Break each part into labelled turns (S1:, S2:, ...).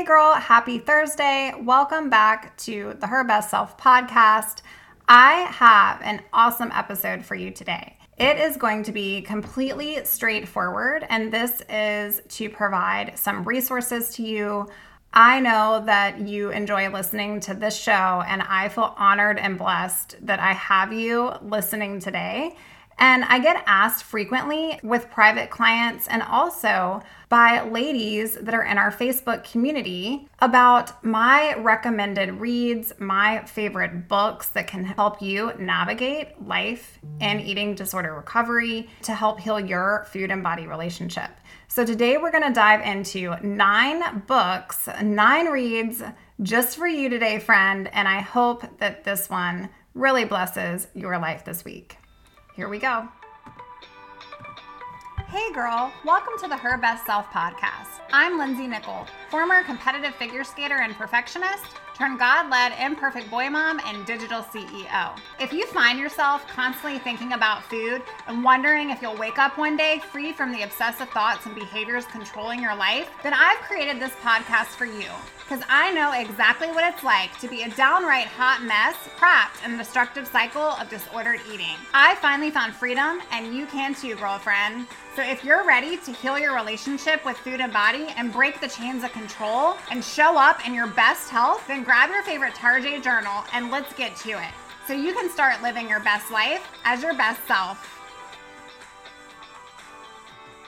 S1: Hey, girl, happy Thursday. Welcome back to the Her Best Self podcast. I have an awesome episode for you today. It is going to be completely straightforward, and this is to provide some resources to you. I know that you enjoy listening to this show, and I feel honored and blessed that I have you listening today. And I get asked frequently with private clients and also by ladies that are in our Facebook community about my recommended reads, my favorite books that can help you navigate life and eating disorder recovery to help heal your food and body relationship. So today we're going to dive into nine books, nine reads just for you today, friend. And I hope that this one really blesses your life this week. Here we go. Hey girl, welcome to the Her Best Self podcast. I'm Lindsay Nickel, former competitive figure skater and perfectionist turned God led imperfect boy mom and digital CEO. If you find yourself constantly thinking about food and wondering if you'll wake up one day free from the obsessive thoughts and behaviors controlling your life, then I've created this podcast for you because I know exactly what it's like to be a downright hot mess trapped in a destructive cycle of disordered eating. I finally found freedom, and you can too, girlfriend. So if you're ready to heal your relationship with food and body and break the chains of control and show up in your best health, then grab your favorite Tarjay journal and let's get to it. So you can start living your best life as your best self.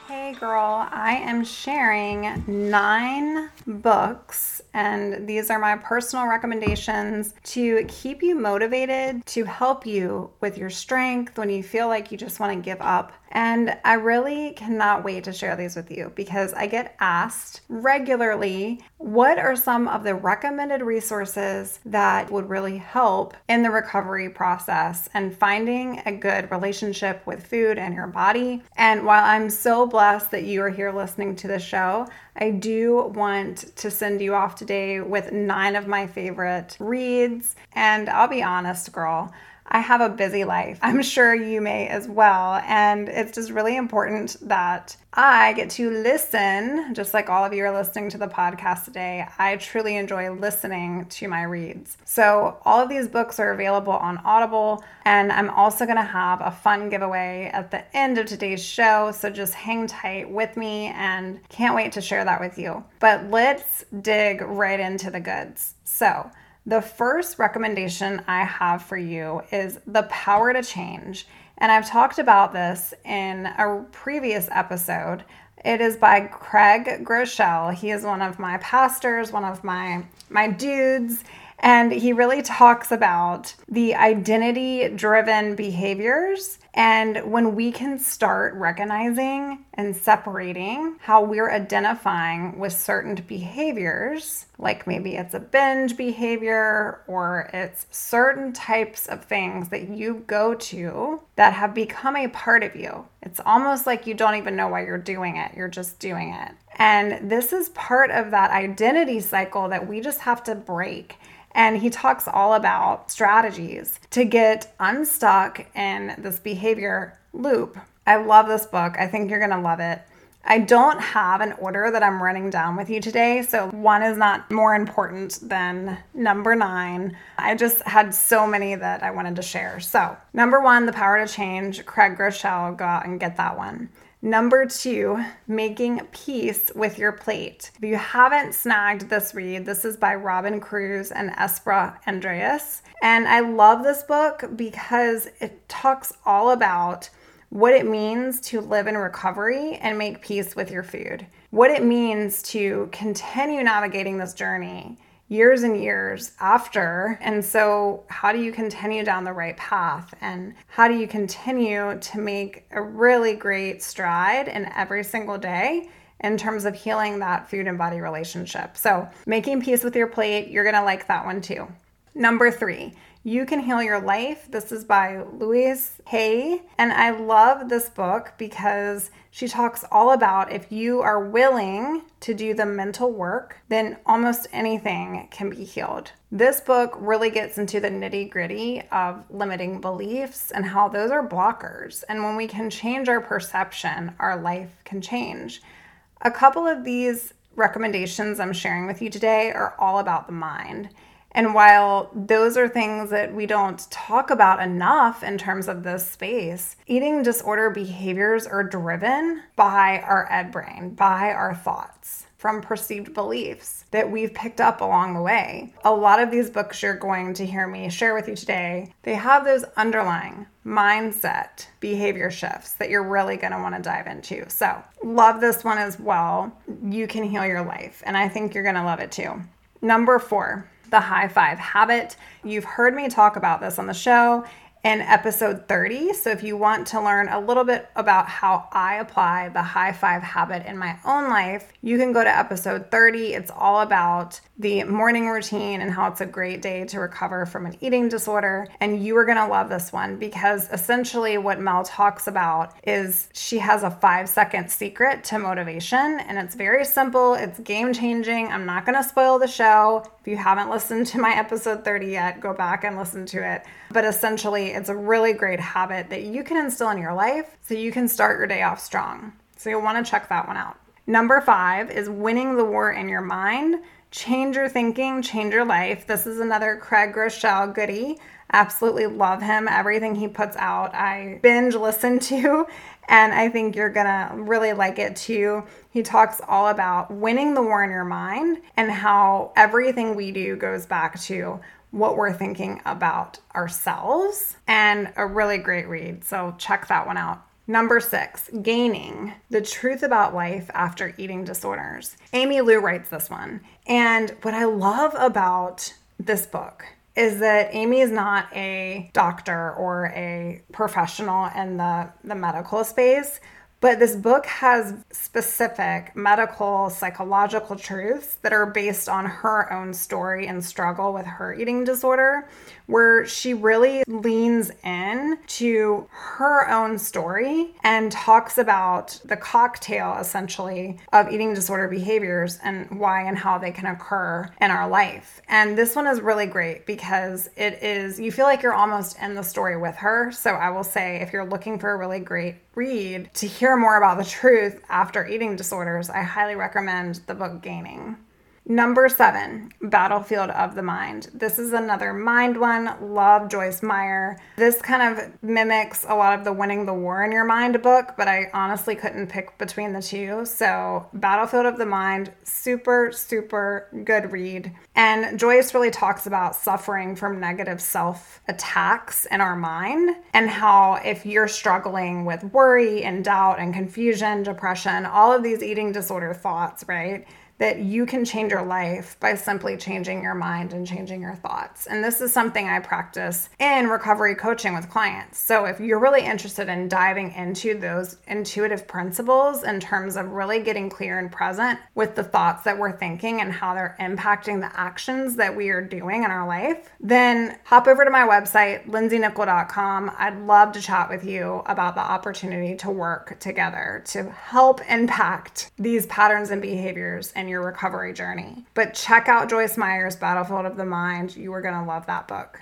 S1: Hey girl, I am sharing nine books, and these are my personal recommendations to keep you motivated, to help you with your strength when you feel like you just want to give up and I really cannot wait to share these with you because I get asked regularly what are some of the recommended resources that would really help in the recovery process and finding a good relationship with food and your body. And while I'm so blessed that you are here listening to the show, I do want to send you off today with nine of my favorite reads. And I'll be honest, girl. I have a busy life. I'm sure you may as well. And it's just really important that I get to listen, just like all of you are listening to the podcast today. I truly enjoy listening to my reads. So, all of these books are available on Audible, and I'm also going to have a fun giveaway at the end of today's show. So, just hang tight with me and can't wait to share that with you. But let's dig right into the goods. So, the first recommendation I have for you is The Power to Change. And I've talked about this in a previous episode. It is by Craig Groeschel. He is one of my pastors, one of my my dudes, and he really talks about the identity driven behaviors and when we can start recognizing and separating how we're identifying with certain behaviors, like maybe it's a binge behavior or it's certain types of things that you go to that have become a part of you. It's almost like you don't even know why you're doing it, you're just doing it. And this is part of that identity cycle that we just have to break. And he talks all about strategies to get unstuck in this behavior loop. I love this book. I think you're going to love it. I don't have an order that I'm running down with you today, so one is not more important than number nine. I just had so many that I wanted to share. So, number one, The Power to Change, Craig Groeschel, go out and get that one. Number two, making peace with your plate. If you haven't snagged this read, this is by Robyn Cruze and Espra Andrus. And I love this book because it talks all about what it means to live in recovery and make peace with your food, what it means to continue navigating this journey years and years after. And so, how do you continue down the right path? And how do you continue to make a really great stride in every single day? in terms of healing that food and body relationship. So, making peace with your plate, you're gonna like that one too. Number three, you Can Heal Your Life. This is by Louise Hay. And I love this book because she talks all about if you are willing to do the mental work, then almost anything can be healed. This book really gets into the nitty gritty of limiting beliefs and how those are blockers. And when we can change our perception, our life can change. A couple of these recommendations I'm sharing with you today are all about the mind. And while those are things that we don't talk about enough in terms of this space, eating disorder behaviors are driven by our ed brain, by our thoughts from perceived beliefs that we've picked up along the way. A lot of these books you're going to hear me share with you today, they have those underlying mindset behavior shifts that you're really going to want to dive into. So, love this one as well. You can heal your life, and I think you're going to love it too. Number four, the high five habit. You've heard me talk about this on the show in episode 30. So, if you want to learn a little bit about how I apply the high five habit in my own life, you can go to episode 30. It's all about the morning routine and how it's a great day to recover from an eating disorder. And you are going to love this one because essentially what Mel talks about is she has a five second secret to motivation. And it's very simple, it's game changing. I'm not going to spoil the show. If you haven't listened to my episode 30 yet, go back and listen to it. But essentially, it's a really great habit that you can instill in your life so you can start your day off strong. So you'll want to check that one out. Number five is winning the war in your mind. Change your thinking, change your life. This is another Craig Groeschel goodie. Absolutely love him. Everything he puts out, I binge listen to, and I think you're gonna really like it too. He talks all about winning the war in your mind and how everything we do goes back to what we're thinking about ourselves, and a really great read. So check that one out. Number six, gaining the truth about life after eating disorders. Aimee Liu writes this one. And what I love about this book is that Amy is not a doctor or a professional in the, the medical space, but this book has specific medical, psychological truths that are based on her own story and struggle with her eating disorder, where she really leans in to her own story and talks about the cocktail essentially of eating disorder behaviors and why and how they can occur in our life. And this one is really great because it is, you feel like you're almost in the story with her. So I will say, if you're looking for a really great read to hear more about the truth after eating disorders, I highly recommend the book Gaining. Number seven, Battlefield of the Mind. This is another mind one. Love Joyce Meyer. This kind of mimics a lot of the Winning the War in Your Mind book, but I honestly couldn't pick between the two. So, Battlefield of the Mind, super, super good read. And Joyce really talks about suffering from negative self attacks in our mind and how if you're struggling with worry and doubt and confusion, depression, all of these eating disorder thoughts, right? That you can change your life by simply changing your mind and changing your thoughts. And this is something I practice in recovery coaching with clients. So if you're really interested in diving into those intuitive principles in terms of really getting clear and present with the thoughts that we're thinking and how they're impacting the actions that we are doing in our life, then hop over to my website, lindsaynichol.com. I'd love to chat with you about the opportunity to work together to help impact these patterns and behaviors in your recovery journey. But check out Joyce Meyer's Battlefield of the Mind. You are going to love that book.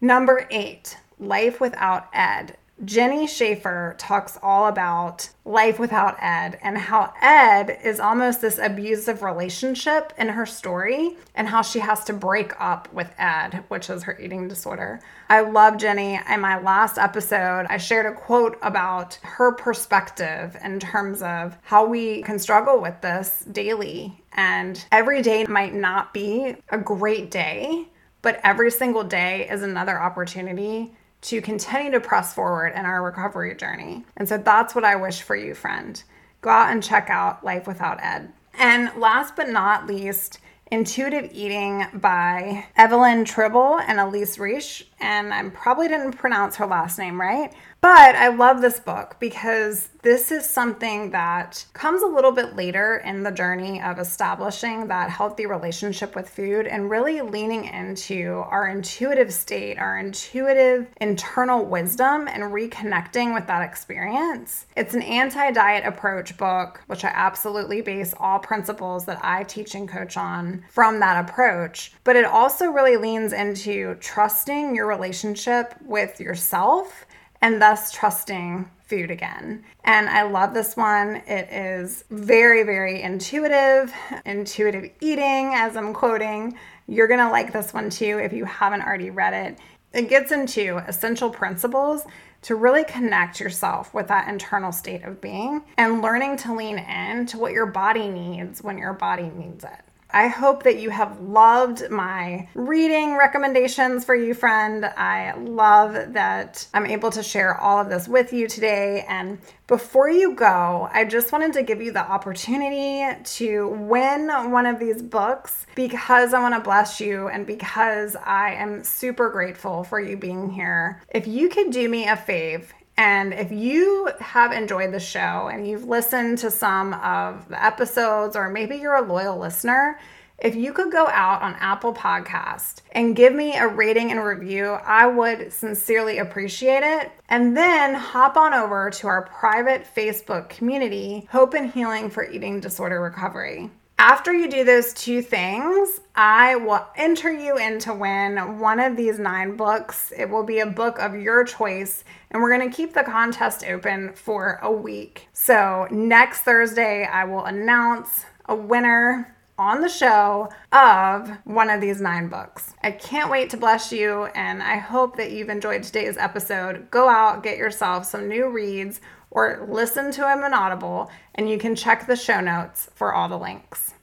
S1: Number eight, Life Without Ed. Jenni Schaefer talks all about life without Ed and how Ed is almost this abusive relationship in her story and how she has to break up with Ed, which is her eating disorder. I love Jenni. In my last episode, I shared a quote about her perspective in terms of how we can struggle with this daily. And every day might not be a great day, but every single day is another opportunity to continue to press forward in our recovery journey. And so that's what I wish for you, friend. Go out and check out Life Without Ed. And last but not least, Intuitive Eating by Evelyn Tribole and Elyse Resch. And I probably didn't pronounce her last name right, but I love this book because this is something that comes a little bit later in the journey of establishing that healthy relationship with food and really leaning into our intuitive state, our intuitive internal wisdom, and reconnecting with that experience. It's an anti diet approach book, which I absolutely base all principles that I teach and coach on from that approach. But it also really leans into trusting your relationship with yourself and thus trusting food again. And I love this one. It is very, very intuitive, intuitive eating, as I'm quoting. You're gonna like this one too if you haven't already read it. It gets into essential principles to really connect yourself with that internal state of being and learning to lean in to what your body needs when your body needs it. I hope that you have loved my reading recommendations for you, friend. I love that I'm able to share all of this with you today. And before you go, I just wanted to give you the opportunity to win one of these books because I want to bless you and because I am super grateful for you being here. If you could do me a fave and if you have enjoyed the show and you've listened to some of the episodes, or maybe you're a loyal listener, if you could go out on Apple Podcast and give me a rating and review, I would sincerely appreciate it. And then hop on over to our private Facebook community, Hope and Healing for Eating Disorder Recovery. After you do those two things, I will enter you in to win one of these nine books. It will be a book of your choice, and we're going to keep the contest open for a week. So, next Thursday, I will announce a winner on the show of one of these nine books. I can't wait to bless you, and I hope that you've enjoyed today's episode. Go out, get yourself some new reads, or listen to them in Audible, and you can check the show notes for all the links.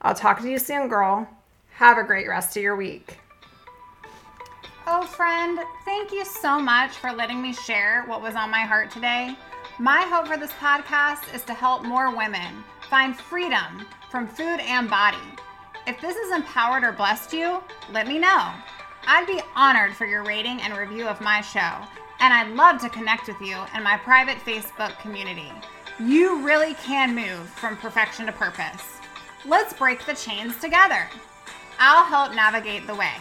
S1: I'll talk to you soon, girl. Have a great rest of your week. Oh, friend, thank you so much for letting me share what was on my heart today. My hope for this podcast is to help more women find freedom from food and body. If this has empowered or blessed you, let me know. I'd be honored for your rating and review of my show, and I'd love to connect with you in my private Facebook community. You really can move from perfection to purpose. Let's break the chains together. I'll help navigate the way.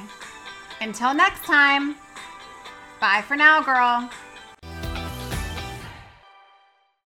S1: Until next time, bye for now, girl.